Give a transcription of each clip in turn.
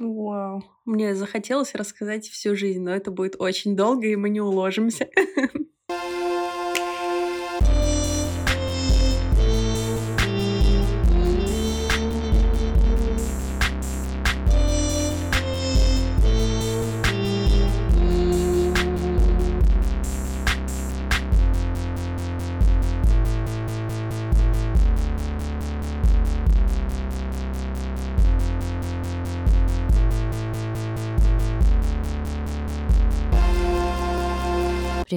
Вау. Мне захотелось рассказать всю жизнь, но это будет очень долго, и мы не уложимся.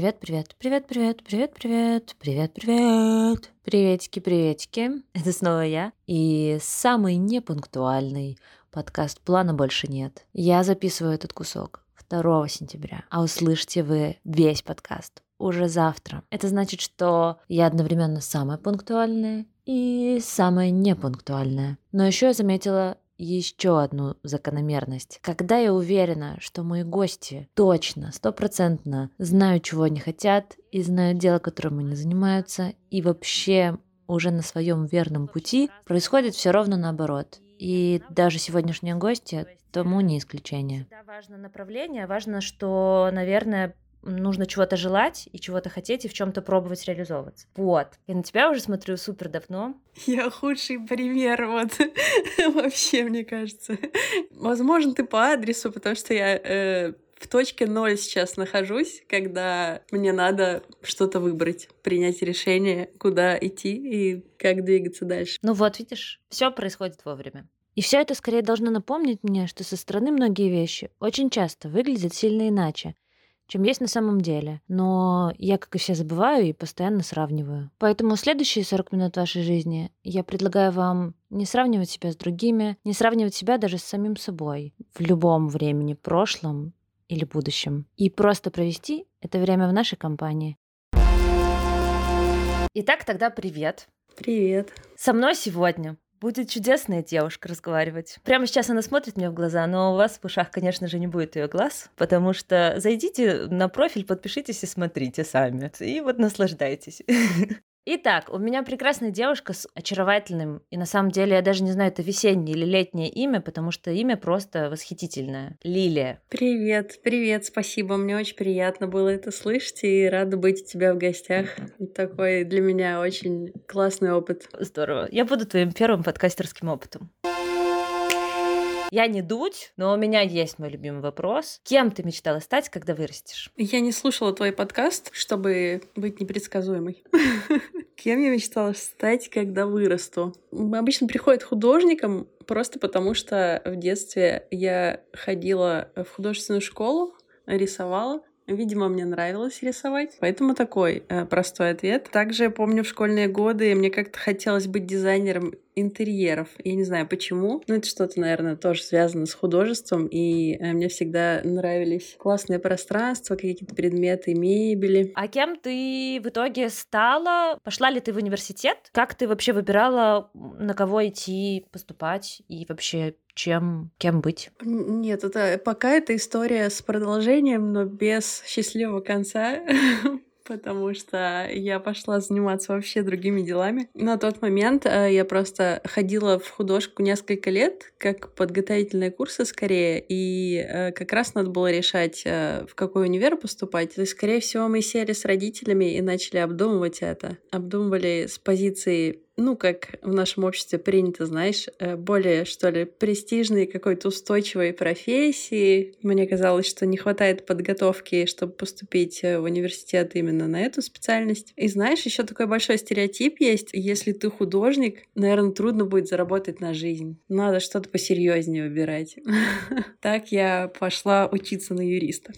Привет, привет, привет, привет, привет, привет, привет, привет. Приветики, приветики. Это снова я. И самый непунктуальный подкаст «Плана больше нет». Я записываю этот кусок 2 сентября, а услышите вы весь подкаст уже завтра. Это значит, что я одновременно самая пунктуальная и самая непунктуальная. Но еще я заметила еще одну закономерность. Когда я уверена, что мои гости точно, стопроцентно знают, чего они хотят, и знают дело, которым они занимаются, и вообще уже на своем верном пути, происходит все ровно наоборот. И даже сегодняшние гости тому не исключение. Всегда важно направление, важно, что, наверное, нужно чего-то желать и чего-то хотеть и в чем-то пробовать реализовываться. Вот. Я на тебя уже смотрю супер давно. Я худший пример, вот вообще, мне кажется. Возможно, ты по адресу, потому что я э, в точке ноль сейчас нахожусь, когда мне надо что-то выбрать, принять решение, куда идти и как двигаться дальше. Ну вот, видишь, все происходит вовремя. И все это скорее должно напомнить мне, что со стороны многие вещи очень часто выглядят сильно иначе, чем есть на самом деле. Но я, как и все, забываю и постоянно сравниваю. Поэтому следующие 40 минут вашей жизни я предлагаю вам не сравнивать себя с другими, не сравнивать себя даже с самим собой в любом времени, прошлом или будущем. И просто провести это время в нашей компании. Итак, тогда привет. Привет. Со мной сегодня Будет чудесная девушка разговаривать. Прямо сейчас она смотрит мне в глаза, но у вас в ушах, конечно же, не будет ее глаз, потому что зайдите на профиль, подпишитесь и смотрите сами. И вот наслаждайтесь. Итак, у меня прекрасная девушка с очаровательным, и на самом деле я даже не знаю, это весеннее или летнее имя, потому что имя просто восхитительное. Лилия. Привет, привет, спасибо, мне очень приятно было это слышать, и рада быть у тебя в гостях. Такой для меня очень классный опыт. Здорово. Я буду твоим первым подкастерским опытом. Я не дуть, но у меня есть мой любимый вопрос. Кем ты мечтала стать, когда вырастешь? Я не слушала твой подкаст, чтобы быть непредсказуемой. Кем я мечтала стать, когда вырасту? Обычно приходит художником просто потому, что в детстве я ходила в художественную школу, рисовала, Видимо, мне нравилось рисовать, поэтому такой э, простой ответ. Также помню в школьные годы мне как-то хотелось быть дизайнером интерьеров. Я не знаю почему, но это что-то, наверное, тоже связано с художеством, и э, мне всегда нравились классные пространства, какие-то предметы, мебели. А кем ты в итоге стала? Пошла ли ты в университет? Как ты вообще выбирала, на кого идти поступать и вообще чем, кем быть? Нет, это пока это история с продолжением, но без счастливого конца. потому что я пошла заниматься вообще другими делами. На тот момент э, я просто ходила в художку несколько лет, как подготовительные курсы скорее, и э, как раз надо было решать, э, в какой универ поступать. То есть, скорее всего, мы сели с родителями и начали обдумывать это. Обдумывали с позиции ну, как в нашем обществе принято, знаешь, э, более, что ли, престижной какой-то устойчивой профессии. Мне казалось, что не хватает подготовки, чтобы поступить э, в университет именно на эту специальность. И знаешь, еще такой большой стереотип есть. Если ты художник, наверное, трудно будет заработать на жизнь. Надо что-то посерьезнее выбирать. Так я пошла учиться на юриста.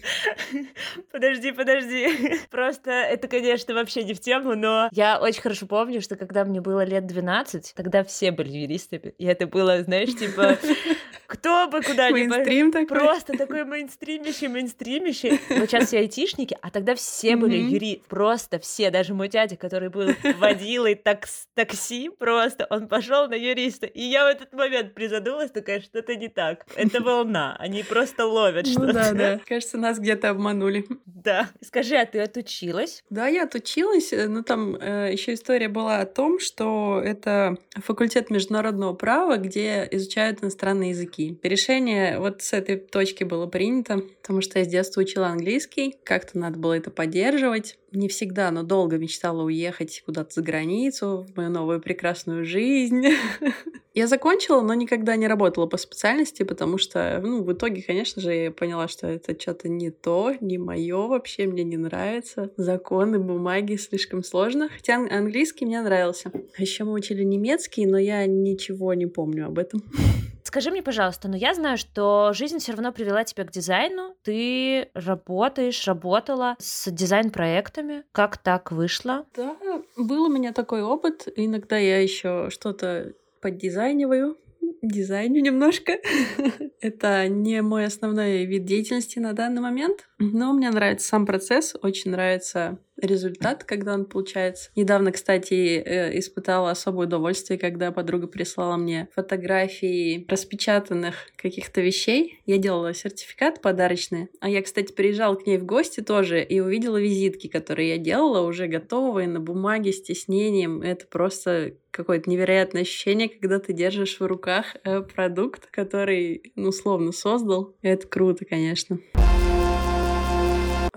Подожди, подожди. Просто это, конечно, вообще не в тему, но я очень хорошо помню, что когда мне было лет 12, тогда все были юристами. И это было, знаешь, типа, кто бы куда ни Мейнстрим такой. Просто такой мейнстримище, мейнстримище. Вот сейчас все айтишники, а тогда все были юри. Просто все. Даже мой дядя, который был водилой такс такси, просто он пошел на юриста. И я в этот момент призадумалась, такая, что-то не так. Это волна. Они просто ловят ну что-то. да, да. Кажется, нас где-то обманули. Да. Скажи, а ты отучилась? Да, я отучилась. Но там э, еще история была о том, что это факультет международного права, где изучают иностранные языки. Решение вот с этой точки было принято, потому что я с детства учила английский, как-то надо было это поддерживать не всегда, но долго мечтала уехать куда-то за границу, в мою новую прекрасную жизнь. Я закончила, но никогда не работала по специальности, потому что, ну, в итоге, конечно же, я поняла, что это что-то не то, не мое вообще, мне не нравится. Законы, бумаги слишком сложно. Хотя английский мне нравился. Еще мы учили немецкий, но я ничего не помню об этом. Скажи мне, пожалуйста, но я знаю, что жизнь все равно привела тебя к дизайну. Ты работаешь, работала с дизайн-проектами. Как так вышло? Да, был у меня такой опыт. Иногда я еще что-то поддизайниваю дизайню немножко. Это не мой основной вид деятельности на данный момент, но мне нравится сам процесс, очень нравится результат, когда он получается. Недавно, кстати, э, испытала особое удовольствие, когда подруга прислала мне фотографии распечатанных каких-то вещей. Я делала сертификат подарочный. А я, кстати, приезжала к ней в гости тоже и увидела визитки, которые я делала, уже готовые на бумаге с тиснением. Это просто какое-то невероятное ощущение, когда ты держишь в руках э, продукт, который, ну, словно создал. Это круто, конечно.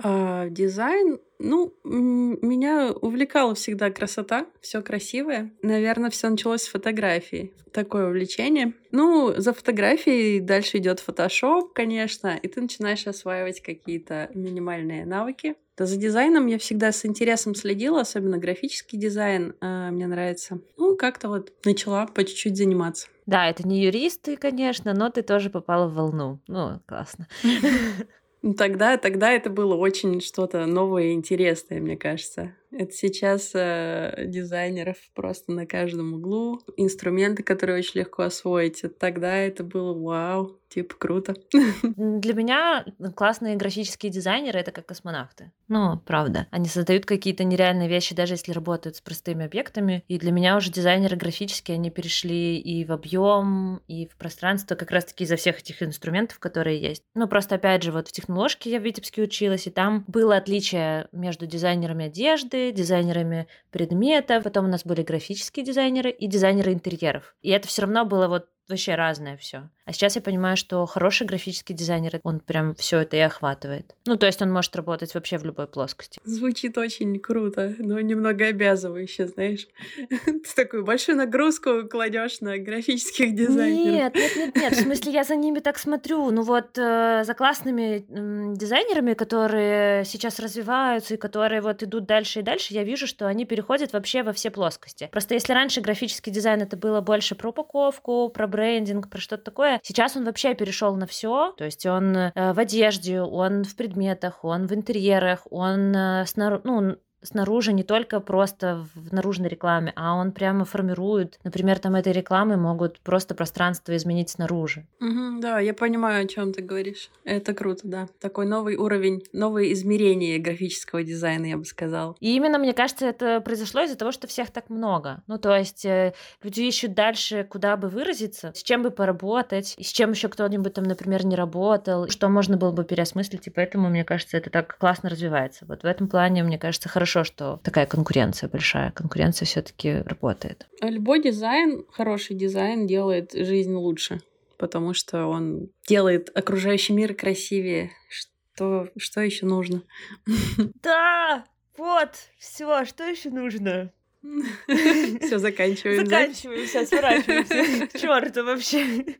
А, дизайн, ну, меня увлекала всегда красота, все красивое. Наверное, все началось с фотографии. Такое увлечение. Ну, за фотографией дальше идет фотошоп, конечно, и ты начинаешь осваивать какие-то минимальные навыки. Да за дизайном я всегда с интересом следила, особенно графический дизайн э, мне нравится. Ну, как-то вот начала по чуть-чуть заниматься. Да, это не юристы, конечно, но ты тоже попала в волну. Ну, классно. Тогда, тогда это было очень что-то новое и интересное, мне кажется. Это сейчас э, дизайнеров просто на каждом углу. Инструменты, которые очень легко освоить. Тогда это было вау, типа круто. Для меня классные графические дизайнеры — это как космонавты. Ну, правда. Они создают какие-то нереальные вещи, даже если работают с простыми объектами. И для меня уже дизайнеры графические, они перешли и в объем, и в пространство как раз-таки из-за всех этих инструментов, которые есть. Ну, просто опять же, вот в технологии я в Витебске училась, и там было отличие между дизайнерами одежды, дизайнерами предметов, потом у нас были графические дизайнеры и дизайнеры интерьеров. И это все равно было вот вообще разное все. А сейчас я понимаю, что хороший графический дизайнер, он прям все это и охватывает. Ну, то есть он может работать вообще в любой плоскости. Звучит очень круто, но немного обязывающе, знаешь. Ты такую большую нагрузку кладешь на графических дизайнеров. Нет, нет, нет, нет. В смысле, я за ними так смотрю. Ну вот э, за классными э, дизайнерами, которые сейчас развиваются и которые вот идут дальше и дальше, я вижу, что они переходят вообще во все плоскости. Просто если раньше графический дизайн это было больше про упаковку, про брендинг, про что-то такое. Сейчас он вообще перешел на все. То есть он э, в одежде, он в предметах, он в интерьерах, он э, снаружи, ну, снаружи не только просто в наружной рекламе, а он прямо формирует, например, там этой рекламы могут просто пространство изменить снаружи. Угу, да, я понимаю, о чем ты говоришь. Это круто, да. Такой новый уровень, новые измерения графического дизайна, я бы сказала. И именно, мне кажется, это произошло из-за того, что всех так много. Ну, то есть э, люди ищут дальше, куда бы выразиться, с чем бы поработать, с чем еще кто-нибудь там, например, не работал, что можно было бы переосмыслить, и поэтому, мне кажется, это так классно развивается. Вот в этом плане, мне кажется, хорошо хорошо, что такая конкуренция большая. Конкуренция все-таки работает. Любой дизайн, хороший дизайн делает жизнь лучше, потому что он делает окружающий мир красивее. Что, что еще нужно? Да, вот, все, что еще нужно? Все, заканчиваем. Заканчиваем, все, сворачиваемся. К черту вообще.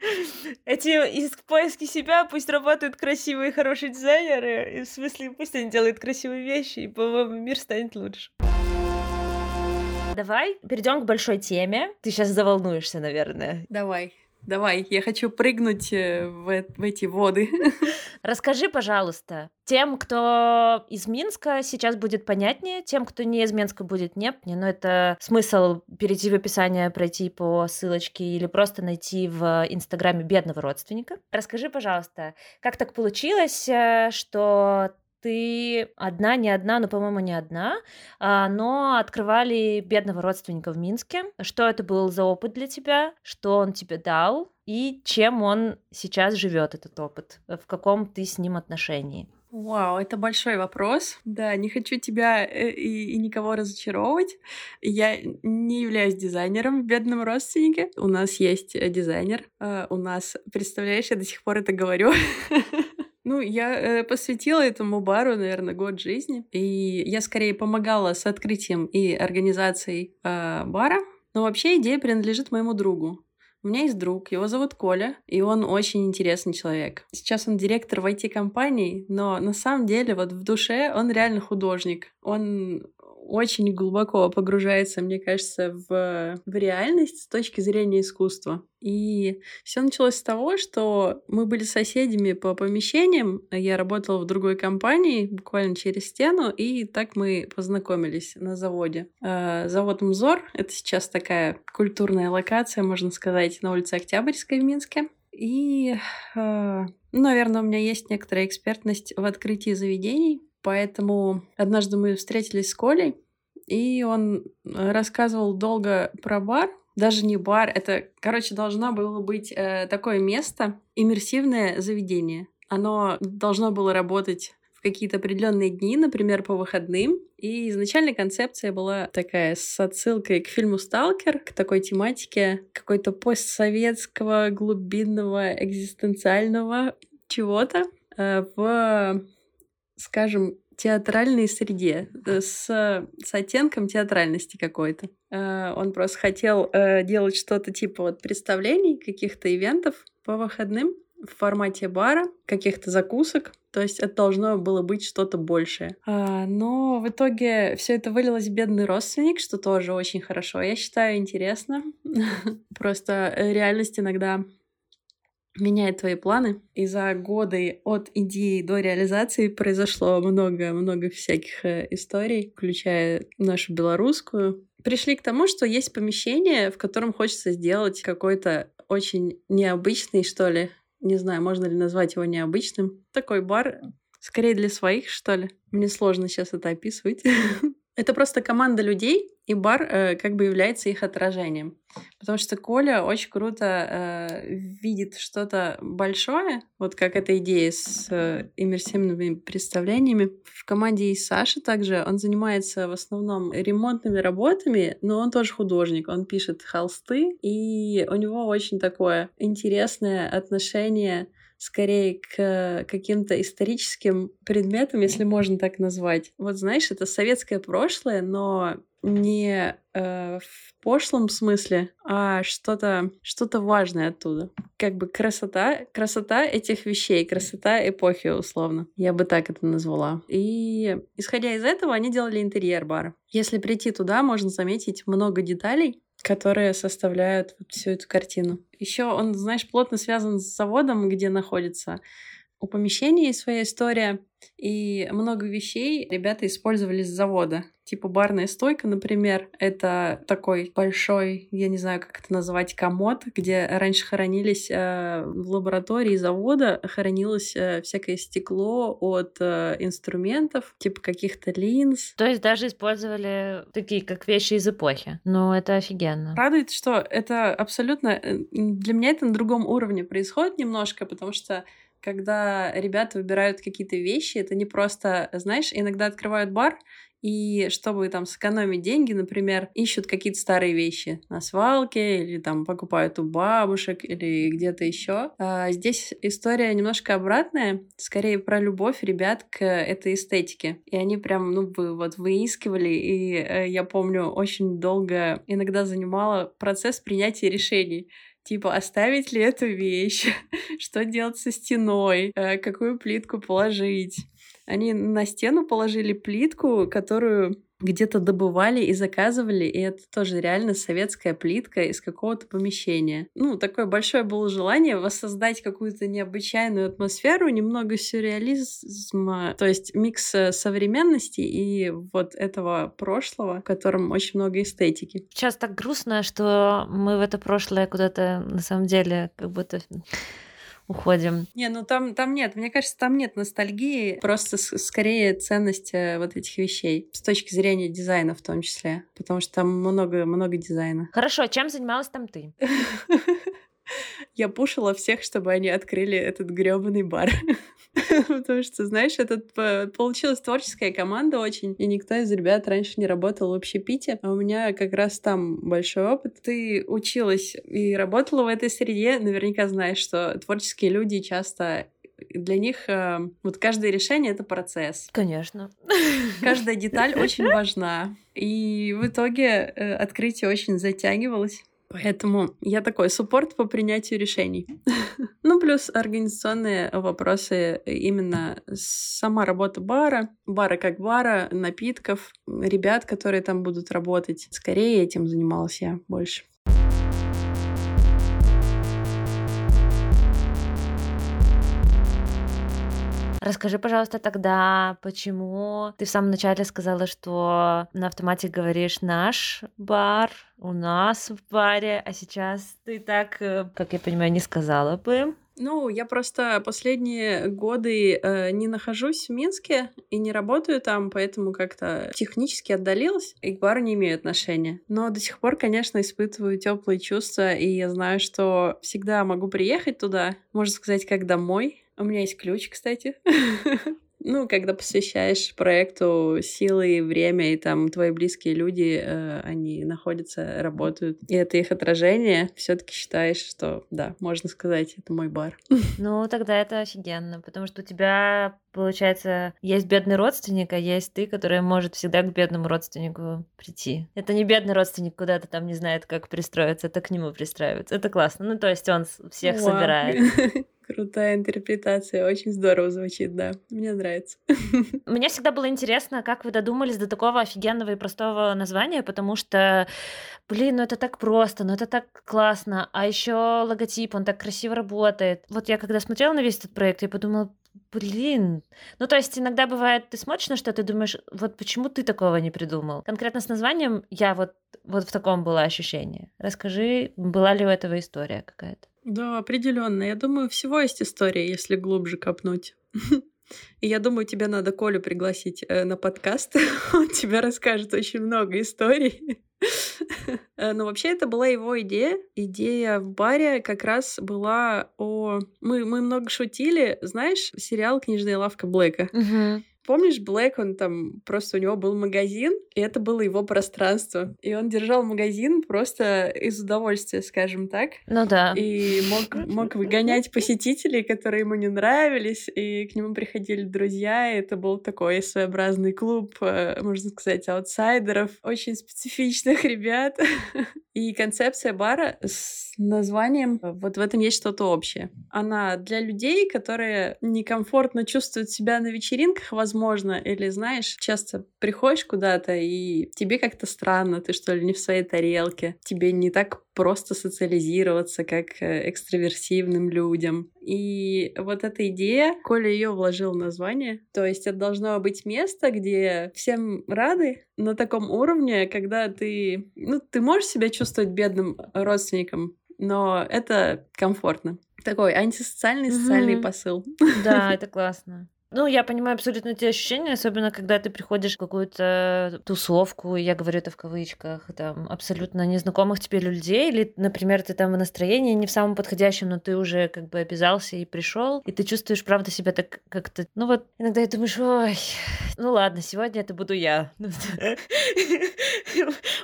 Эти из поиски себя пусть работают красивые, хорошие дизайнеры. И в смысле, пусть они делают красивые вещи, и, по-моему, мир станет лучше. Давай перейдем к большой теме. Ты сейчас заволнуешься, наверное. Давай. Давай, я хочу прыгнуть э, в, в эти воды. Расскажи, пожалуйста, тем, кто из Минска, сейчас будет понятнее, тем, кто не из Минска, будет нет. Но это смысл перейти в описание, пройти по ссылочке или просто найти в Инстаграме бедного родственника. Расскажи, пожалуйста, как так получилось, э, что ты одна, не одна, но, по-моему, не одна, а, но открывали бедного родственника в Минске. Что это был за опыт для тебя? Что он тебе дал? И чем он сейчас живет, этот опыт? В каком ты с ним отношении? Вау, это большой вопрос. Да, не хочу тебя э, и, и никого разочаровывать. Я не являюсь дизайнером в бедном родственнике. У нас есть э, дизайнер. Uh, у нас, представляешь, я до сих пор это говорю. Ну, я э, посвятила этому бару, наверное, год жизни. И я скорее помогала с открытием и организацией э, бара. Но вообще идея принадлежит моему другу. У меня есть друг, его зовут Коля, и он очень интересный человек. Сейчас он директор в IT-компании, но на самом деле вот в душе он реально художник. Он очень глубоко погружается, мне кажется, в, в реальность с точки зрения искусства. И все началось с того, что мы были соседями по помещениям. Я работала в другой компании, буквально через стену, и так мы познакомились на заводе. А, завод «Мзор» — это сейчас такая культурная локация, можно сказать, на улице Октябрьской в Минске. И, а, наверное, у меня есть некоторая экспертность в открытии заведений, Поэтому однажды мы встретились с Колей, и он э, рассказывал долго про бар. Даже не бар, это, короче, должно было быть э, такое место, иммерсивное заведение. Оно должно было работать в какие-то определенные дни, например, по выходным. И изначальная концепция была такая с отсылкой к фильму «Сталкер», к такой тематике какой-то постсоветского, глубинного, экзистенциального чего-то э, в скажем, театральной среде э, с, с оттенком театральности какой-то. Э, он просто хотел э, делать что-то типа вот представлений, каких-то ивентов по выходным в формате бара, каких-то закусок. То есть это должно было быть что-то большее. А, но в итоге все это вылилось в бедный родственник, что тоже очень хорошо. Я считаю интересно. Просто реальность иногда меняет твои планы. И за годы от идеи до реализации произошло много-много всяких э, историй, включая нашу белорусскую. Пришли к тому, что есть помещение, в котором хочется сделать какой-то очень необычный, что ли, не знаю, можно ли назвать его необычным. Такой бар, скорее для своих, что ли. Мне сложно сейчас это описывать. Это просто команда людей, и бар э, как бы является их отражением. Потому что Коля очень круто э, видит что-то большое, вот как эта идея с э, иммерсивными представлениями. В команде есть Саша также, он занимается в основном ремонтными работами, но он тоже художник, он пишет холсты, и у него очень такое интересное отношение скорее к каким-то историческим предметам, если можно так назвать. Вот знаешь, это советское прошлое, но не э, в пошлом смысле, а что-то что-то важное оттуда. Как бы красота, красота этих вещей, красота эпохи, условно. Я бы так это назвала. И исходя из этого, они делали интерьер бара. Если прийти туда, можно заметить много деталей, которые составляют вот всю эту картину. Еще он, знаешь, плотно связан с заводом, где находится. У помещения есть своя история, и много вещей ребята использовали с завода. Типа барная стойка, например, это такой большой, я не знаю, как это называть, комод, где раньше хранились э, в лаборатории завода, хранилось э, всякое стекло от э, инструментов, типа каких-то линз. То есть даже использовали такие, как вещи из эпохи. Ну, это офигенно. Радует, что это абсолютно... Э, для меня это на другом уровне происходит немножко, потому что когда ребята выбирают какие-то вещи, это не просто, знаешь, иногда открывают бар, и чтобы там сэкономить деньги, например, ищут какие-то старые вещи на свалке или там покупают у бабушек или где-то еще. А здесь история немножко обратная, скорее про любовь ребят к этой эстетике. И они прям, ну, вы вот выискивали, и э, я помню, очень долго иногда занимала процесс принятия решений Типа, оставить ли эту вещь? Что делать со стеной? Э, какую плитку положить? Они на стену положили плитку, которую где-то добывали и заказывали, и это тоже реально советская плитка из какого-то помещения. Ну, такое большое было желание воссоздать какую-то необычайную атмосферу, немного сюрреализма, то есть микс э, современности и вот этого прошлого, в котором очень много эстетики. Сейчас так грустно, что мы в это прошлое куда-то на самом деле как будто уходим. Не, ну там, там нет, мне кажется, там нет ностальгии, просто скорее ценность э, вот этих вещей с точки зрения дизайна в том числе, потому что там много-много дизайна. Хорошо, чем занималась там ты? я пушила всех, чтобы они открыли этот грёбаный бар. Потому что, знаешь, это получилась творческая команда очень, и никто из ребят раньше не работал в общепите, а у меня как раз там большой опыт. Ты училась и работала в этой среде, наверняка знаешь, что творческие люди часто для них э, вот каждое решение это процесс. Конечно. Каждая деталь очень важна. И в итоге э, открытие очень затягивалось. Поэтому я такой суппорт по принятию решений. ну, плюс организационные вопросы, именно сама работа бара, бара как бара, напитков, ребят, которые там будут работать. Скорее этим занималась я больше. Расскажи, пожалуйста, тогда, почему ты в самом начале сказала, что на автомате говоришь «наш бар», «у нас в баре», а сейчас ты так, э, как я понимаю, не сказала бы. Ну, я просто последние годы э, не нахожусь в Минске и не работаю там, поэтому как-то технически отдалилась и к бару не имею отношения. Но до сих пор, конечно, испытываю теплые чувства, и я знаю, что всегда могу приехать туда, можно сказать, как домой, у меня есть ключ, кстати. Ну, когда посвящаешь проекту силы и время, и там твои близкие люди, э, они находятся, работают, и это их отражение, все таки считаешь, что, да, можно сказать, это мой бар. Ну, тогда это офигенно, потому что у тебя, получается, есть бедный родственник, а есть ты, которая может всегда к бедному родственнику прийти. Это не бедный родственник куда-то там не знает, как пристроиться, это к нему пристраивается. Это классно. Ну, то есть он всех Вау. собирает. Крутая интерпретация, очень здорово звучит, да. Мне нравится. Мне всегда было интересно, как вы додумались до такого офигенного и простого названия, потому что, блин, ну это так просто, ну это так классно, а еще логотип, он так красиво работает. Вот я когда смотрела на весь этот проект, я подумала, Блин. Ну, то есть иногда бывает, ты смотришь на что-то и думаешь, вот почему ты такого не придумал? Конкретно с названием я вот, вот в таком было ощущение. Расскажи, была ли у этого история какая-то? Да, определенно. Я думаю, всего есть история, если глубже копнуть. И я думаю, тебе надо Колю пригласить э, на подкаст. Он тебе расскажет очень много историй. Э, но вообще это была его идея. Идея в баре как раз была о... Мы, мы много шутили. Знаешь, сериал «Книжная лавка Блэка»? Угу. Помнишь, Блэк, он там просто у него был магазин, и это было его пространство. И он держал магазин просто из удовольствия, скажем так. Ну да. И мог, мог выгонять посетителей, которые ему не нравились, и к нему приходили друзья, и это был такой своеобразный клуб, э, можно сказать, аутсайдеров, очень специфичных ребят. И концепция бара с названием вот в этом есть что-то общее. Она для людей, которые некомфортно чувствуют себя на вечеринках, возможно, или знаешь, часто приходишь куда-то и тебе как-то странно, ты что ли не в своей тарелке, тебе не так просто социализироваться, как э, экстраверсивным людям. И вот эта идея, Коля ее вложил в название. То есть это должно быть место, где всем рады на таком уровне, когда ты, ну, ты можешь себя чувствовать бедным родственником, но это комфортно. Такой антисоциальный социальный mm-hmm. посыл. Да, это классно. Ну, я понимаю абсолютно те ощущения, особенно когда ты приходишь в какую-то тусовку, я говорю это в кавычках, там, абсолютно незнакомых тебе людей, или, например, ты там в настроении не в самом подходящем, но ты уже как бы обязался и пришел, и ты чувствуешь, правда, себя так как-то, ну вот, иногда я думаешь, ой, ну ладно, сегодня это буду я.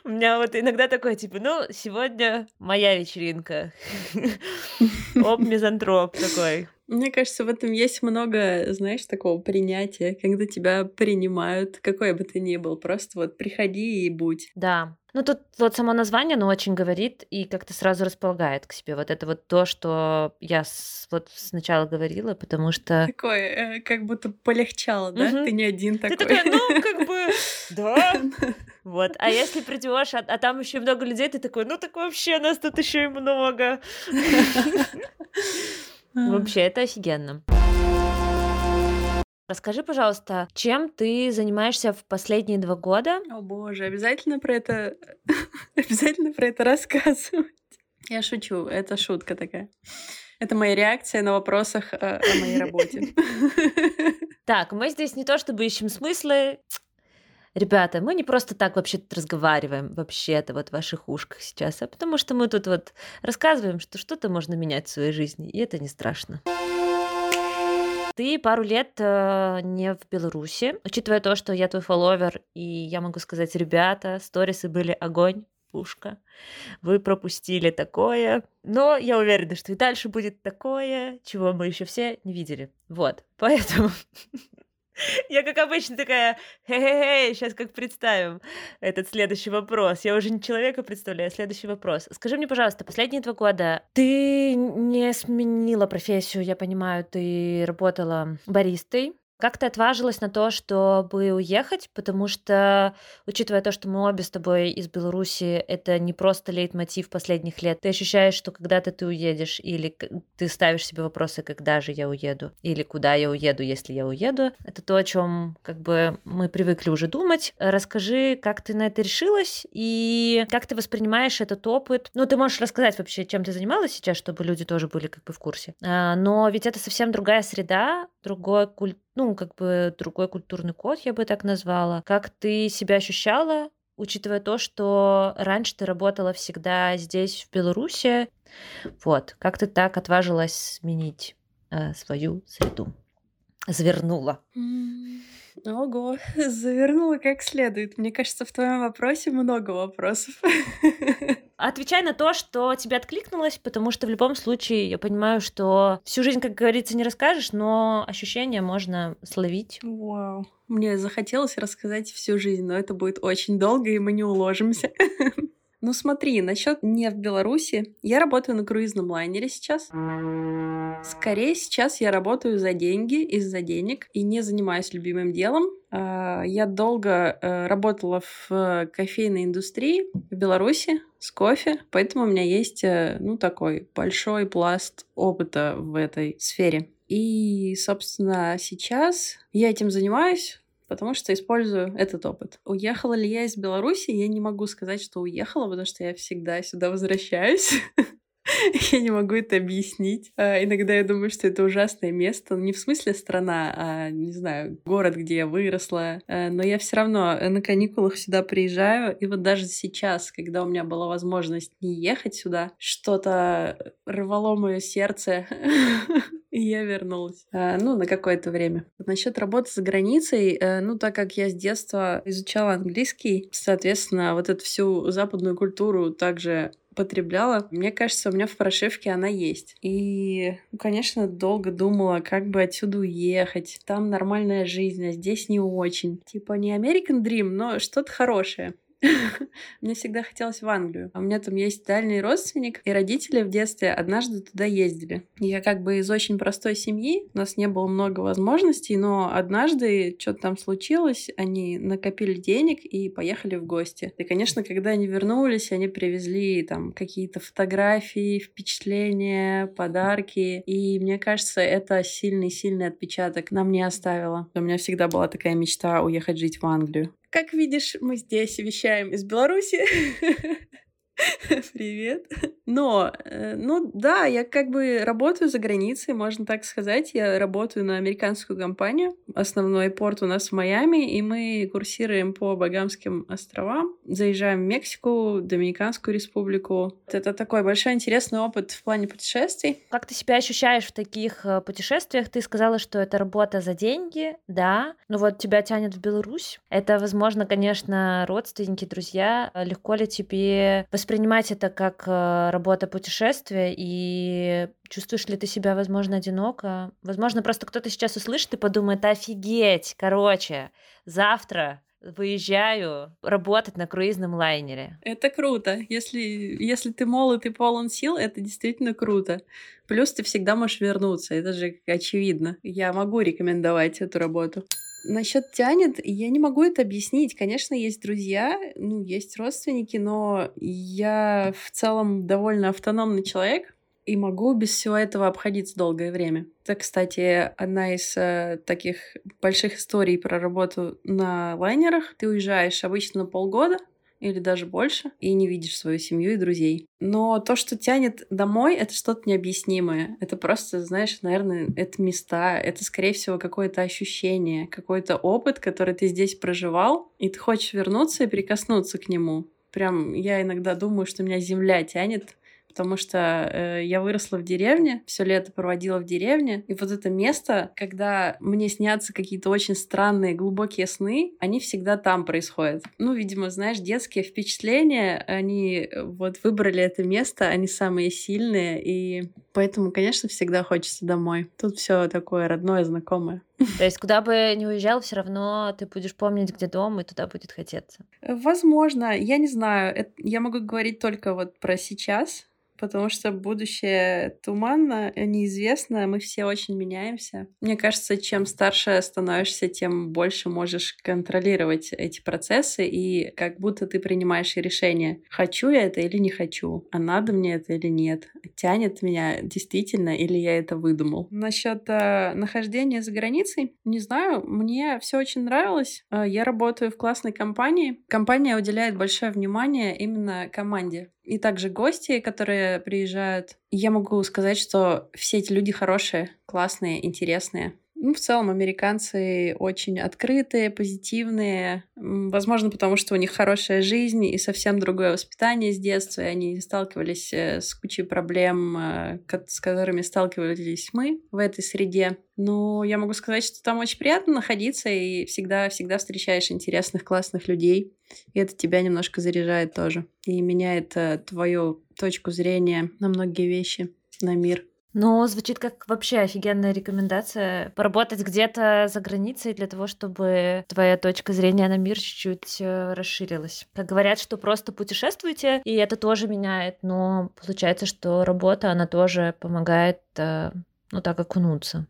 У меня вот иногда такое, типа, ну, сегодня моя вечеринка. Оп, мизантроп такой. Мне кажется, в этом есть много, знаешь, такого принятия, когда тебя принимают, какой бы ты ни был, просто вот приходи и будь. Да. Ну, тут вот само название, оно очень говорит и как-то сразу располагает к себе. Вот это вот то, что я с, вот сначала говорила, потому что... Такое, э, как будто полегчало, да? Угу. Ты не один такой. Ты такая, ну, как бы, да. Вот. А если придешь, а, а там еще много людей, ты такой, ну так вообще нас тут еще и много. Вообще, это офигенно. Расскажи, пожалуйста, чем ты занимаешься в последние два года? О боже, обязательно про это, обязательно про это рассказывать. Я шучу, это шутка такая. Это моя реакция на вопросах о, о моей работе. Так, мы здесь не то чтобы ищем смыслы, Ребята, мы не просто так вообще тут разговариваем, вообще-то вот в ваших ушках сейчас, а потому что мы тут вот рассказываем, что что-то можно менять в своей жизни, и это не страшно. Ты пару лет э, не в Беларуси. Учитывая то, что я твой фолловер, и я могу сказать, ребята, сторисы были огонь, пушка. Вы пропустили такое. Но я уверена, что и дальше будет такое, чего мы еще все не видели. Вот. Поэтому Я, как обычно, такая, хе-хе-хе, сейчас как представим этот следующий вопрос. Я уже не человека представляю, а следующий вопрос. Скажи мне, пожалуйста, последние два года ты не сменила профессию, я понимаю, ты работала баристой, как ты отважилась на то, чтобы уехать? Потому что, учитывая то, что мы обе с тобой из Беларуси, это не просто лейтмотив последних лет. Ты ощущаешь, что когда-то ты уедешь, или ты ставишь себе вопросы, когда же я уеду, или куда я уеду, если я уеду. Это то, о чем как бы мы привыкли уже думать. Расскажи, как ты на это решилась, и как ты воспринимаешь этот опыт. Ну, ты можешь рассказать вообще, чем ты занималась сейчас, чтобы люди тоже были как бы в курсе. А, но ведь это совсем другая среда, другой культ ну, как бы другой культурный код, я бы так назвала. Как ты себя ощущала, учитывая то, что раньше ты работала всегда здесь, в Беларуси? Вот, как ты так отважилась сменить э, свою среду? Завернула. Ого, завернула как следует. Мне кажется, в твоем вопросе много вопросов. Отвечай на то, что тебе откликнулось, потому что в любом случае я понимаю, что всю жизнь, как говорится, не расскажешь, но ощущения можно словить. Вау. Мне захотелось рассказать всю жизнь, но это будет очень долго, и мы не уложимся. Ну смотри, насчет не в Беларуси. Я работаю на круизном лайнере сейчас. Скорее сейчас я работаю за деньги, из-за денег, и не занимаюсь любимым делом. А, я долго э, работала в кофейной индустрии в Беларуси с кофе, поэтому у меня есть, э, ну, такой большой пласт опыта в этой сфере. И, собственно, сейчас я этим занимаюсь, потому что использую этот опыт. Уехала ли я из Беларуси? Я не могу сказать, что уехала, потому что я всегда сюда возвращаюсь. Я не могу это объяснить. А, иногда я думаю, что это ужасное место. Не в смысле страна, а, не знаю, город, где я выросла. А, но я все равно на каникулах сюда приезжаю. И вот даже сейчас, когда у меня была возможность не ехать сюда, что-то рвало мое сердце. И я вернулась. Ну, на какое-то время. Насчет работы за границей, э, ну, так как я с детства изучала английский, соответственно, вот эту всю западную культуру также потребляла. Мне кажется, у меня в прошивке она есть. И, ну, конечно, долго думала, как бы отсюда уехать. Там нормальная жизнь, а здесь не очень. Типа не American Dream, но что-то хорошее. Мне всегда хотелось в Англию. А у меня там есть дальний родственник, и родители в детстве однажды туда ездили. Я как бы из очень простой семьи, у нас не было много возможностей, но однажды что-то там случилось, они накопили денег и поехали в гости. И, конечно, когда они вернулись, они привезли там какие-то фотографии, впечатления, подарки. И мне кажется, это сильный-сильный отпечаток на мне оставило. У меня всегда была такая мечта уехать жить в Англию. Как видишь, мы здесь вещаем из Беларуси. Привет. Но, э, ну да, я как бы работаю за границей, можно так сказать. Я работаю на американскую компанию. Основной порт у нас в Майами, и мы курсируем по Багамским островам. Заезжаем в Мексику, Доминиканскую республику. Это такой большой интересный опыт в плане путешествий. Как ты себя ощущаешь в таких э, путешествиях? Ты сказала, что это работа за деньги, да. Ну вот тебя тянет в Беларусь. Это, возможно, конечно, родственники, друзья. Легко ли тебе воспринимать это как э, работа путешествия, и чувствуешь ли ты себя, возможно, одиноко? Возможно, просто кто-то сейчас услышит и подумает, офигеть, короче, завтра выезжаю работать на круизном лайнере. Это круто. Если, если ты молод и полон сил, это действительно круто. Плюс ты всегда можешь вернуться. Это же очевидно. Я могу рекомендовать эту работу. Насчет тянет, я не могу это объяснить. Конечно, есть друзья, ну, есть родственники, но я в целом довольно автономный человек и могу без всего этого обходиться долгое время. Это, кстати, одна из э, таких больших историй про работу на лайнерах. Ты уезжаешь обычно на полгода, или даже больше, и не видишь свою семью и друзей. Но то, что тянет домой, это что-то необъяснимое. Это просто, знаешь, наверное, это места, это, скорее всего, какое-то ощущение, какой-то опыт, который ты здесь проживал, и ты хочешь вернуться и прикоснуться к нему. Прям я иногда думаю, что меня земля тянет потому что э, я выросла в деревне, все лето проводила в деревне, и вот это место, когда мне снятся какие-то очень странные глубокие сны, они всегда там происходят. Ну, видимо, знаешь, детские впечатления, они э, вот выбрали это место, они самые сильные, и поэтому, конечно, всегда хочется домой. Тут все такое родное, знакомое. То есть, куда бы ни уезжал, все равно ты будешь помнить, где дом, и туда будет хотеться. Возможно, я не знаю. Я могу говорить только вот про сейчас, потому что будущее туманно, неизвестно, мы все очень меняемся. Мне кажется, чем старше становишься, тем больше можешь контролировать эти процессы, и как будто ты принимаешь решение, хочу я это или не хочу, а надо мне это или нет, тянет меня действительно или я это выдумал. Насчет э, нахождения за границей, не знаю, мне все очень нравилось. Э, я работаю в классной компании. Компания уделяет большое внимание именно команде и также гости, которые приезжают. Я могу сказать, что все эти люди хорошие, классные, интересные. Ну, в целом, американцы очень открытые, позитивные. Возможно, потому что у них хорошая жизнь и совсем другое воспитание с детства, и они сталкивались э, с кучей проблем, э, с которыми сталкивались мы в этой среде. Но я могу сказать, что там очень приятно находиться, и всегда-всегда встречаешь интересных, классных людей. И это тебя немножко заряжает тоже. И меняет э, твою точку зрения на многие вещи, на мир. Ну, звучит как вообще офигенная рекомендация. Поработать где-то за границей для того, чтобы твоя точка зрения на мир чуть-чуть э, расширилась. Как говорят, что просто путешествуйте, и это тоже меняет, но получается, что работа, она тоже помогает, э, ну, так окунуться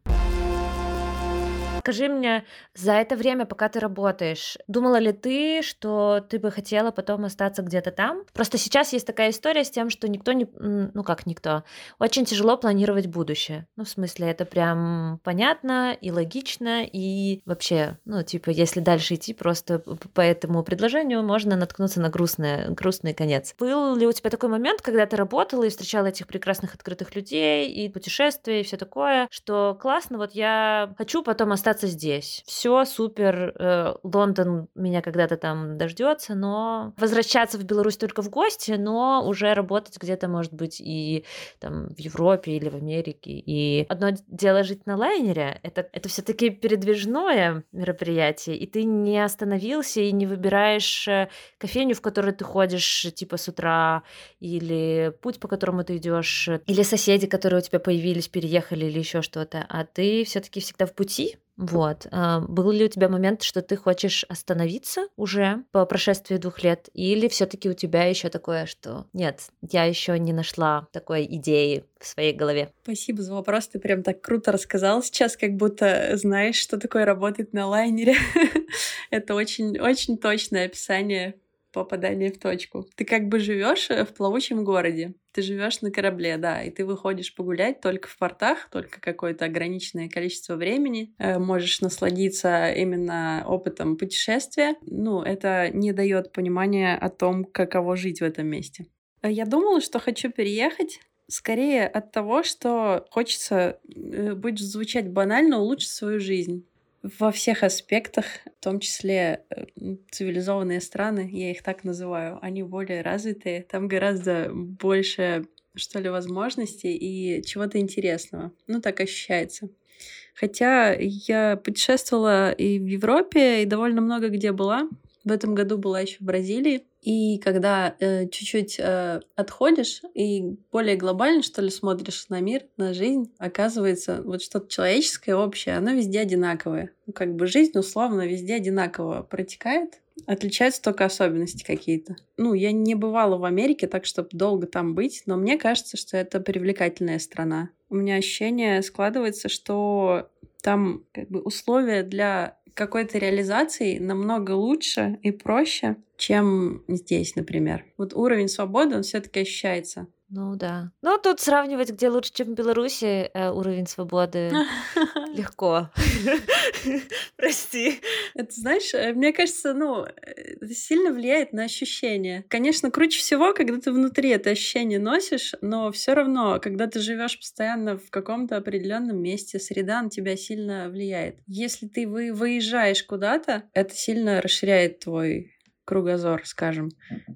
скажи мне, за это время, пока ты работаешь, думала ли ты, что ты бы хотела потом остаться где-то там? Просто сейчас есть такая история с тем, что никто не... Ну как никто? Очень тяжело планировать будущее. Ну, в смысле, это прям понятно и логично, и вообще, ну, типа, если дальше идти просто по этому предложению, можно наткнуться на грустное, грустный конец. Был ли у тебя такой момент, когда ты работала и встречала этих прекрасных открытых людей, и путешествия, и все такое, что классно, вот я хочу потом остаться остаться здесь. Все супер. Э, Лондон меня когда-то там дождется, но возвращаться в Беларусь только в гости, но уже работать где-то, может быть, и там в Европе или в Америке. И одно дело жить на лайнере, это, это все-таки передвижное мероприятие, и ты не остановился и не выбираешь э, кофейню, в которую ты ходишь типа с утра, или путь, по которому ты идешь, или соседи, которые у тебя появились, переехали или еще что-то, а ты все-таки всегда в пути, вот. А, был ли у тебя момент, что ты хочешь остановиться уже по прошествии двух лет? Или все-таки у тебя еще такое, что нет, я еще не нашла такой идеи в своей голове? Спасибо за вопрос. Ты прям так круто рассказал сейчас, как будто знаешь, что такое работать на лайнере. Это очень-очень точное описание попадания в точку. Ты как бы живешь в плавучем городе. Ты живешь на корабле, да, и ты выходишь погулять только в портах, только какое-то ограниченное количество времени. Э, можешь насладиться именно опытом путешествия. Ну, это не дает понимания о том, каково жить в этом месте. Э, я думала, что хочу переехать, скорее от того, что хочется, э, будет звучать банально, улучшить свою жизнь во всех аспектах, в том числе э, цивилизованные страны, я их так называю, они более развитые, там гораздо больше, что ли, возможностей и чего-то интересного. Ну, так ощущается. Хотя я путешествовала и в Европе, и довольно много где была. В этом году была еще в Бразилии. И когда э, чуть-чуть э, отходишь и более глобально, что ли, смотришь на мир, на жизнь, оказывается, вот что-то человеческое общее, оно везде одинаковое. Ну, как бы жизнь условно везде одинаково протекает. Отличаются только особенности какие-то. Ну, я не бывала в Америке, так чтобы долго там быть, но мне кажется, что это привлекательная страна. У меня ощущение складывается, что там как бы условия для какой-то реализации намного лучше и проще, чем здесь, например. Вот уровень свободы, он все-таки ощущается. Ну да. Ну тут сравнивать, где лучше, чем в Беларуси, э, уровень свободы легко. Прости. Это, знаешь, э, мне кажется, ну, э, это сильно влияет на ощущения. Конечно, круче всего, когда ты внутри это ощущение носишь, но все равно, когда ты живешь постоянно в каком-то определенном месте, среда на тебя сильно влияет. Если ты вы выезжаешь куда-то, это сильно расширяет твой кругозор, скажем.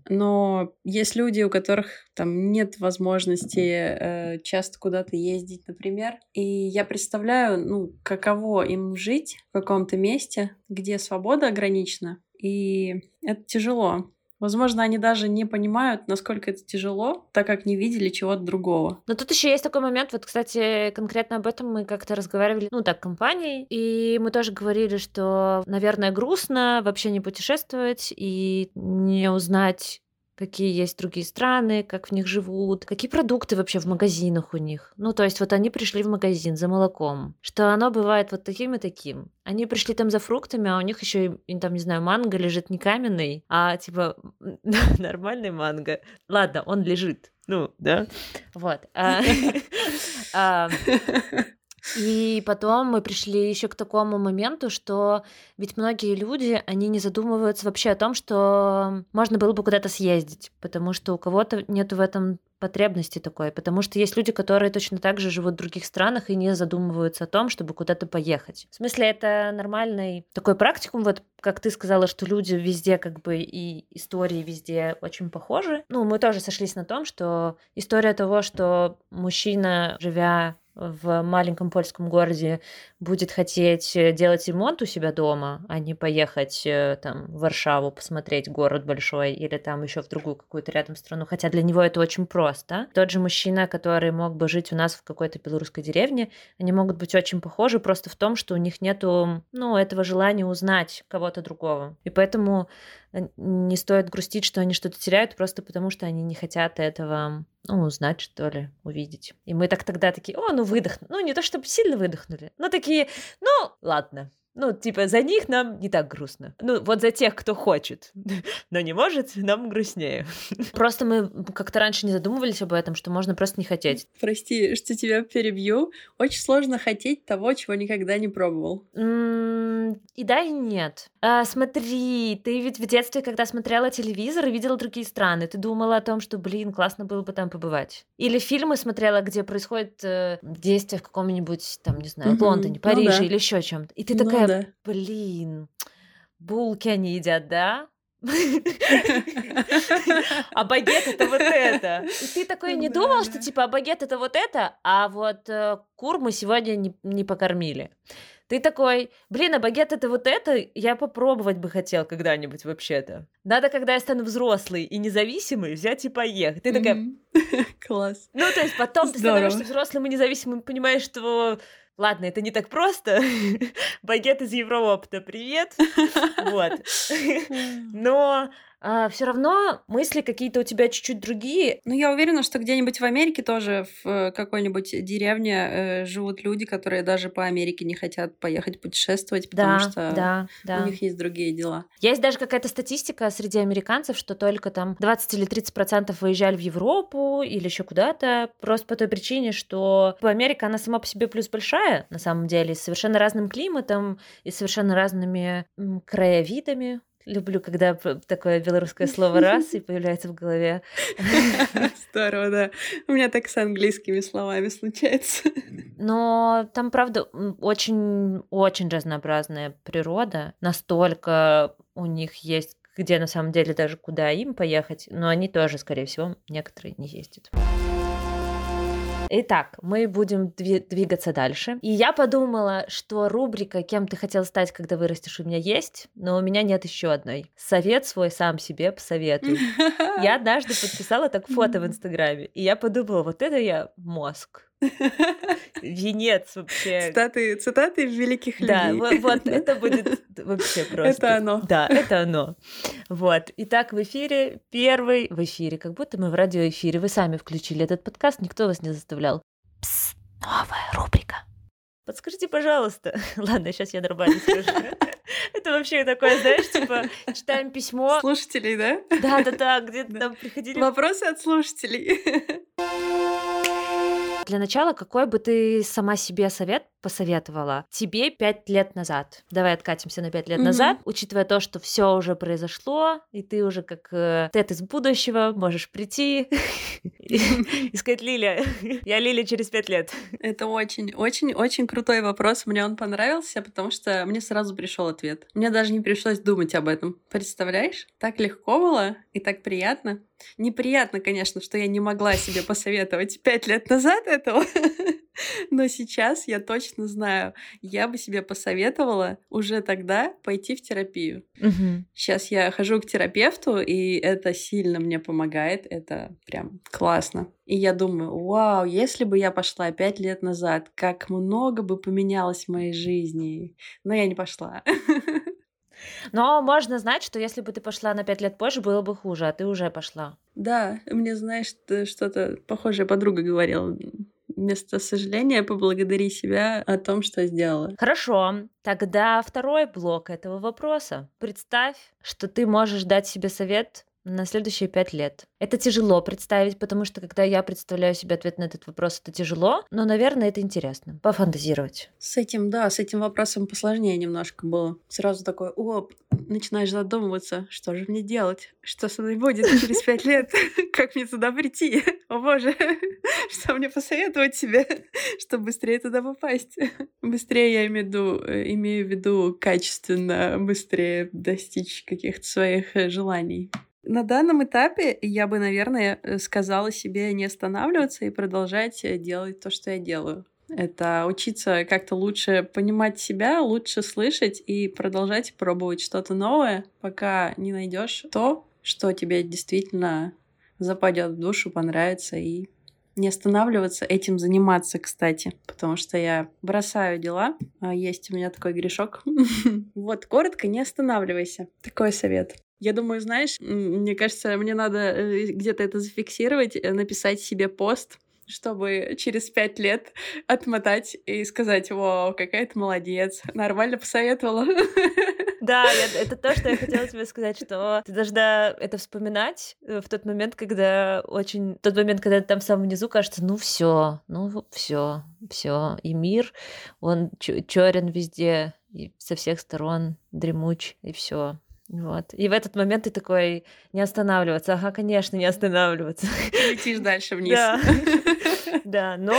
Но есть люди, у которых там нет возможности э, часто куда-то ездить, например. И я представляю, ну, каково им жить в каком-то месте, где свобода ограничена. И это тяжело. Возможно, они даже не понимают, насколько это тяжело, так как не видели чего-то другого. Но тут еще есть такой момент, вот, кстати, конкретно об этом мы как-то разговаривали, ну, так, компанией, и мы тоже говорили, что, наверное, грустно вообще не путешествовать и не узнать какие есть другие страны, как в них живут, какие продукты вообще в магазинах у них. Ну, то есть вот они пришли в магазин за молоком, что оно бывает вот таким и таким. Они пришли там за фруктами, а у них еще, там, не знаю, манго лежит не каменный, а типа нормальный манго. Ладно, он лежит. Ну, да. Вот. И потом мы пришли еще к такому моменту, что ведь многие люди, они не задумываются вообще о том, что можно было бы куда-то съездить, потому что у кого-то нет в этом потребности такой, потому что есть люди, которые точно так же живут в других странах и не задумываются о том, чтобы куда-то поехать. В смысле, это нормальный такой практикум, вот как ты сказала, что люди везде как бы и истории везде очень похожи. Ну, мы тоже сошлись на том, что история того, что мужчина, живя в маленьком польском городе будет хотеть э, делать ремонт у себя дома, а не поехать э, там в Варшаву посмотреть город большой или там еще в другую какую-то рядом страну, хотя для него это очень просто. Тот же мужчина, который мог бы жить у нас в какой-то белорусской деревне, они могут быть очень похожи просто в том, что у них нету, ну, этого желания узнать кого-то другого. И поэтому э, не стоит грустить, что они что-то теряют, просто потому что они не хотят этого ну, узнать, что ли, увидеть. И мы так тогда такие, о, ну выдохнули. Ну, не то чтобы сильно выдохнули, но такие, ну, ладно, ну, типа, за них нам не так грустно. Ну, вот за тех, кто хочет, но не может, нам грустнее. Просто мы как-то раньше не задумывались об этом, что можно просто не хотеть. Прости, что тебя перебью. Очень сложно хотеть того, чего никогда не пробовал. И да, и нет. А, смотри, ты ведь в детстве, когда смотрела телевизор и видела другие страны, ты думала о том, что, блин, классно было бы там побывать. Или фильмы смотрела, где происходит э, действие в каком-нибудь, там, не знаю, Лондоне, ну Париже ну, да. или еще чем-то. И ты ну, такая, да. блин, булки они едят, да? А багет это вот это. И ты такой не думал, что типа а багет это вот это, а вот э, кур мы сегодня не, не покормили. Ты такой, блин, а багет это вот это, я попробовать бы хотел когда-нибудь вообще-то. Надо, когда я стану взрослый и независимый, взять и поехать. Ты такая... Класс. Ну, то есть потом ты становишься взрослым и независимым, понимаешь, что Ладно, это не так просто. Багет из Европы, привет. Вот. Но а, все равно мысли какие-то у тебя чуть-чуть другие. Ну, я уверена, что где-нибудь в Америке тоже в э, какой-нибудь деревне э, живут люди, которые даже по Америке не хотят поехать путешествовать, потому да, что да, да. у них есть другие дела. Есть даже какая-то статистика среди американцев, что только там 20 или 30 процентов выезжали в Европу или еще куда-то, просто по той причине, что Америка, она сама по себе плюс большая, на самом деле, с совершенно разным климатом и совершенно разными краевидами, Люблю, когда такое белорусское слово раз и появляется в голове. Здорово, да. У меня так с английскими словами случается. Но там, правда, очень-очень разнообразная природа. Настолько у них есть где на самом деле даже куда им поехать, но они тоже, скорее всего, некоторые не ездят. Итак, мы будем двигаться дальше. И я подумала, что рубрика «Кем ты хотел стать, когда вырастешь» у меня есть, но у меня нет еще одной. Совет свой сам себе посоветуй. Я однажды подписала так фото в Инстаграме, и я подумала, вот это я мозг. Венец вообще. Цитаты, цитаты великих людей. Да, вот, вот это будет вообще просто. Это оно. Да, это оно. Вот. Итак, в эфире первый... В эфире, как будто мы в радиоэфире. Вы сами включили этот подкаст, никто вас не заставлял. Пс, новая рубрика. Подскажите, пожалуйста. Ладно, сейчас я нормально скажу. Это вообще такое, знаешь, типа, читаем письмо. Слушателей, да? Да-да-да, где-то там приходили... Вопросы от слушателей. Для начала, какой бы ты сама себе совет посоветовала тебе пять лет назад? Давай откатимся на пять лет mm-hmm. назад, учитывая то, что все уже произошло, и ты уже как э, Тед из будущего можешь прийти и сказать, Лиля, я Лиля через пять лет. Это очень, очень, очень крутой вопрос. Мне он понравился, потому что мне сразу пришел ответ. Мне даже не пришлось думать об этом. Представляешь? Так легко было и так приятно. Неприятно, конечно, что я не могла себе посоветовать пять лет назад этого, но сейчас я точно знаю, я бы себе посоветовала уже тогда пойти в терапию. Угу. Сейчас я хожу к терапевту, и это сильно мне помогает, это прям классно. И я думаю, вау, если бы я пошла пять лет назад, как много бы поменялось в моей жизни. Но я не пошла. Но можно знать, что если бы ты пошла на пять лет позже, было бы хуже, а ты уже пошла. Да, мне, знаешь, что-то похожая подруга говорила. Вместо сожаления поблагодари себя о том, что сделала. Хорошо, тогда второй блок этого вопроса. Представь, что ты можешь дать себе совет на следующие пять лет. Это тяжело представить, потому что когда я представляю себе ответ на этот вопрос, это тяжело, но, наверное, это интересно. Пофантазировать. С этим, да, с этим вопросом посложнее немножко было. Сразу такой, о, начинаешь задумываться, что же мне делать? Что со мной будет через пять лет? Как мне туда прийти? О боже, что мне посоветовать себе, чтобы быстрее туда попасть? Быстрее я имею в виду, э, имею в виду качественно, быстрее достичь каких-то своих э, желаний. На данном этапе я бы, наверное, э, сказала себе не останавливаться и продолжать э, делать то, что я делаю. Это учиться как-то лучше понимать себя, лучше слышать и продолжать пробовать что-то новое, пока не найдешь то, что тебе действительно западет в душу, понравится и не останавливаться, этим заниматься, кстати, потому что я бросаю дела, а есть у меня такой грешок. Вот, коротко, не останавливайся. Такой совет. Я думаю, знаешь, мне кажется, мне надо э, где-то это зафиксировать, э, написать себе пост, чтобы через пять лет отмотать и сказать, вау, какая ты молодец, нормально посоветовала. Да, это то, что я хотела тебе сказать, что ты должна это вспоминать э, в тот момент, когда очень... Тот момент, когда ты там в самом низу, кажется, ну все, ну все, все. И мир, он черен везде, и со всех сторон дремуч, и все. Вот. И в этот момент ты такой, не останавливаться. Ага, конечно, не останавливаться. Летишь дальше вниз. Да. Да, но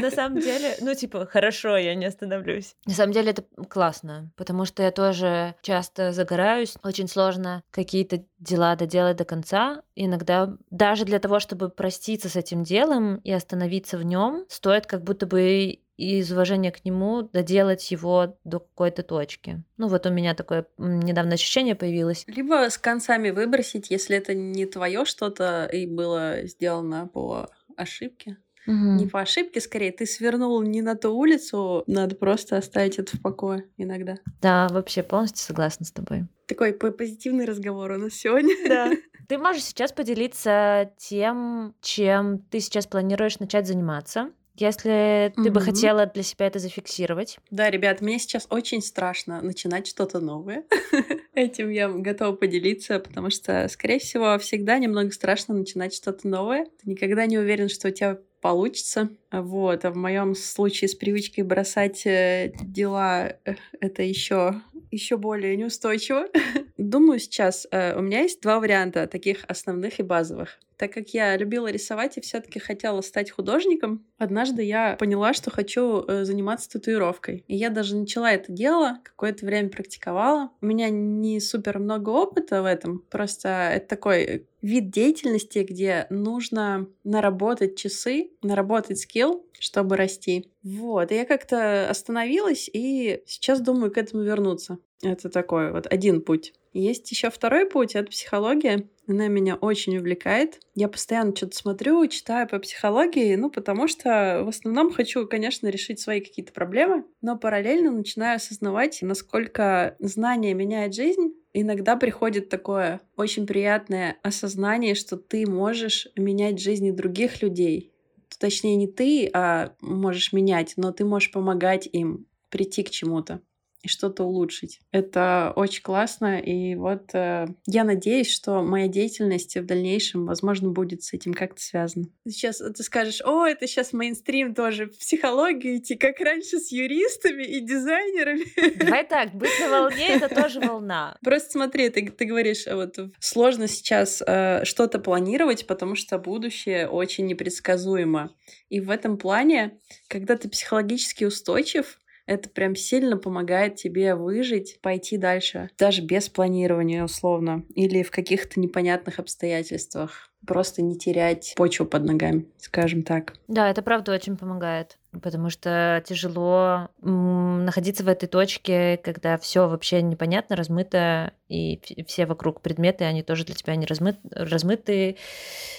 на самом деле, ну, типа, хорошо, я не остановлюсь. На самом деле это классно, потому что я тоже часто загораюсь. Очень сложно какие-то дела доделать до конца. Иногда даже для того, чтобы проститься с этим делом и остановиться в нем, стоит как будто бы и из уважения к нему доделать его до какой-то точки. Ну вот у меня такое недавно ощущение появилось. Либо с концами выбросить, если это не твое что-то и было сделано по ошибке. Угу. Не по ошибке, скорее, ты свернул не на ту улицу, надо просто оставить это в покое иногда. Да, вообще полностью согласна с тобой. Такой позитивный разговор у нас сегодня. Да. Ты можешь сейчас поделиться тем, чем ты сейчас планируешь начать заниматься, если ты бы хотела для себя это зафиксировать. Да, ребят, мне сейчас очень страшно начинать что-то новое. Этим я готова поделиться, потому что, скорее всего, всегда немного страшно начинать что-то новое. Ты никогда не уверен, что у тебя получится. Вот. А в моем случае с привычкой бросать э, дела э, это еще еще более неустойчиво. Думаю, сейчас э, у меня есть два варианта таких основных и базовых. Так как я любила рисовать и все-таки хотела стать художником, однажды я поняла, что хочу э, заниматься татуировкой. И я даже начала это дело, какое-то время практиковала. У меня не супер много опыта в этом, просто это такой вид деятельности, где нужно наработать часы, наработать скилл, чтобы расти. Вот, и я как-то остановилась и сейчас думаю к этому вернуться. Это такой вот один путь. Есть еще второй путь, это психология. Она меня очень увлекает. Я постоянно что-то смотрю, читаю по психологии, ну, потому что в основном хочу, конечно, решить свои какие-то проблемы, но параллельно начинаю осознавать, насколько знание меняет жизнь. Иногда приходит такое очень приятное осознание, что ты можешь менять жизни других людей. Точнее, не ты, а можешь менять, но ты можешь помогать им прийти к чему-то. И что-то улучшить. Это очень классно, и вот э, я надеюсь, что моя деятельность в дальнейшем, возможно, будет с этим как-то связана. Сейчас ты скажешь, о, это сейчас мейнстрим тоже, в психологию идти, как раньше с юристами и дизайнерами. Давай так, быть на волне — это тоже волна. Просто смотри, ты, ты говоришь, вот сложно сейчас э, что-то планировать, потому что будущее очень непредсказуемо. И в этом плане, когда ты психологически устойчив, это прям сильно помогает тебе выжить, пойти дальше, даже без планирования условно, или в каких-то непонятных обстоятельствах. Просто не терять почву под ногами, скажем так. Да, это правда очень помогает, потому что тяжело находиться в этой точке, когда все вообще непонятно, размыто, и все вокруг предметы, они тоже для тебя не размы... размыты.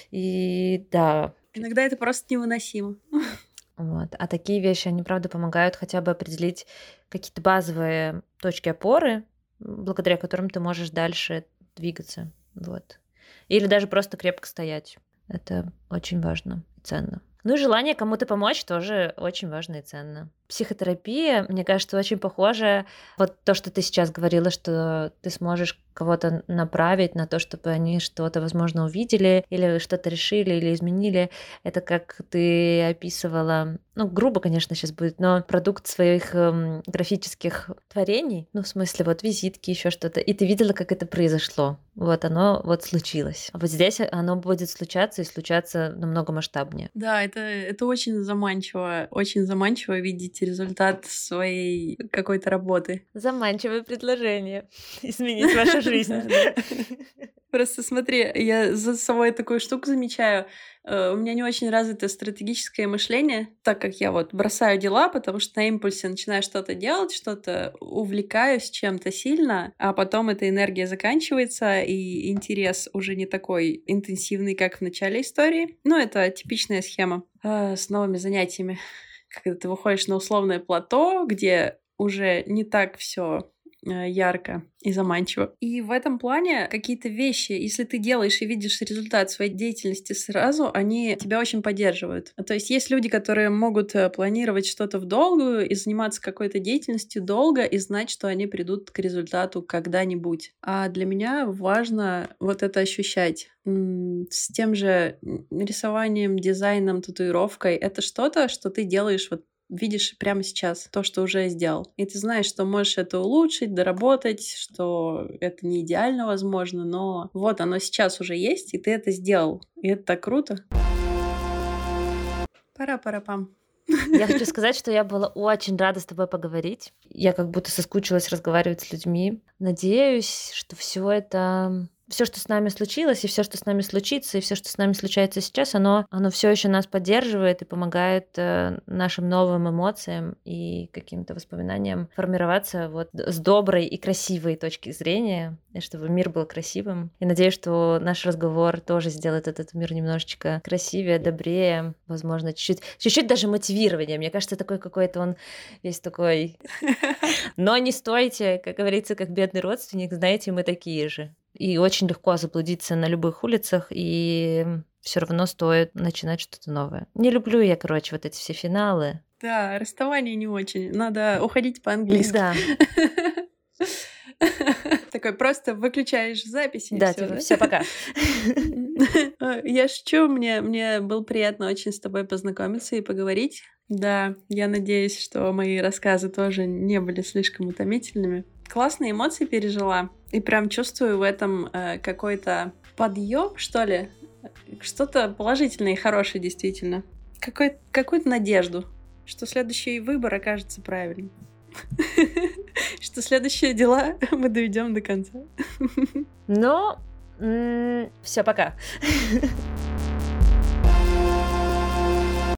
И да. Иногда это просто невыносимо. Вот. А такие вещи, они, правда, помогают хотя бы определить какие-то базовые точки опоры, благодаря которым ты можешь дальше двигаться. Вот. Или даже просто крепко стоять. Это очень важно и ценно. Ну и желание кому-то помочь тоже очень важно и ценно. Психотерапия, мне кажется, очень похожа. Вот то, что ты сейчас говорила, что ты сможешь кого-то направить на то, чтобы они что-то, возможно, увидели или что-то решили или изменили. Это как ты описывала, ну, грубо, конечно, сейчас будет, но продукт своих эм, графических творений, ну, в смысле, вот визитки, еще что-то, и ты видела, как это произошло. Вот оно вот случилось. А вот здесь оно будет случаться и случаться намного масштабнее. Да, это, это очень заманчиво, очень заманчиво видеть результат своей какой-то работы. Заманчивое предложение. Изменить вашу жизнь. Просто смотри, я за собой такую штуку замечаю. Э, у меня не очень развито стратегическое мышление, так как я вот бросаю дела, потому что на импульсе начинаю что-то делать, что-то увлекаюсь чем-то сильно, а потом эта энергия заканчивается, и интерес уже не такой интенсивный, как в начале истории. Ну, это типичная схема э, с новыми занятиями. Когда ты выходишь на условное плато, где уже не так все ярко и заманчиво. И в этом плане какие-то вещи, если ты делаешь и видишь результат своей деятельности сразу, они тебя очень поддерживают. То есть есть люди, которые могут э, планировать что-то в долгую и заниматься какой-то деятельностью долго и знать, что они придут к результату когда-нибудь. А для меня важно вот это ощущать с тем же рисованием, дизайном, татуировкой. Это что-то, что ты делаешь вот видишь прямо сейчас то, что уже сделал. И ты знаешь, что можешь это улучшить, доработать, что это не идеально возможно, но вот оно сейчас уже есть, и ты это сделал. И это так круто. Пора-пора-пам. Я хочу сказать, что я была очень рада с тобой поговорить. Я как будто соскучилась разговаривать с людьми. Надеюсь, что все это все, что с нами случилось, и все, что с нами случится, и все, что с нами случается сейчас, оно, оно все еще нас поддерживает и помогает э, нашим новым эмоциям и каким-то воспоминаниям формироваться вот с доброй и красивой точки зрения, и чтобы мир был красивым. И надеюсь, что наш разговор тоже сделает этот мир немножечко красивее, добрее, возможно, чуть-чуть, чуть-чуть даже мотивирование. Мне кажется, такой какой-то он весь такой. Но не стойте, как говорится, как бедный родственник, знаете, мы такие же. И очень легко заблудиться на любых улицах, и все равно стоит начинать что-то новое. Не люблю я, короче, вот эти все финалы. Да, расставание не очень. Надо уходить по-английски. Да. Такой просто выключаешь запись. Да, типа, все, пока. Я шучу, мне, мне было приятно очень с тобой познакомиться и поговорить. Да, я надеюсь, что мои рассказы тоже не были слишком утомительными классные эмоции пережила. И прям чувствую в этом э, какой-то подъем, что ли. Что-то положительное и хорошее, действительно. Какой, какую-то надежду, что следующий выбор окажется правильным. Что следующие дела мы доведем до конца. Ну, все, пока.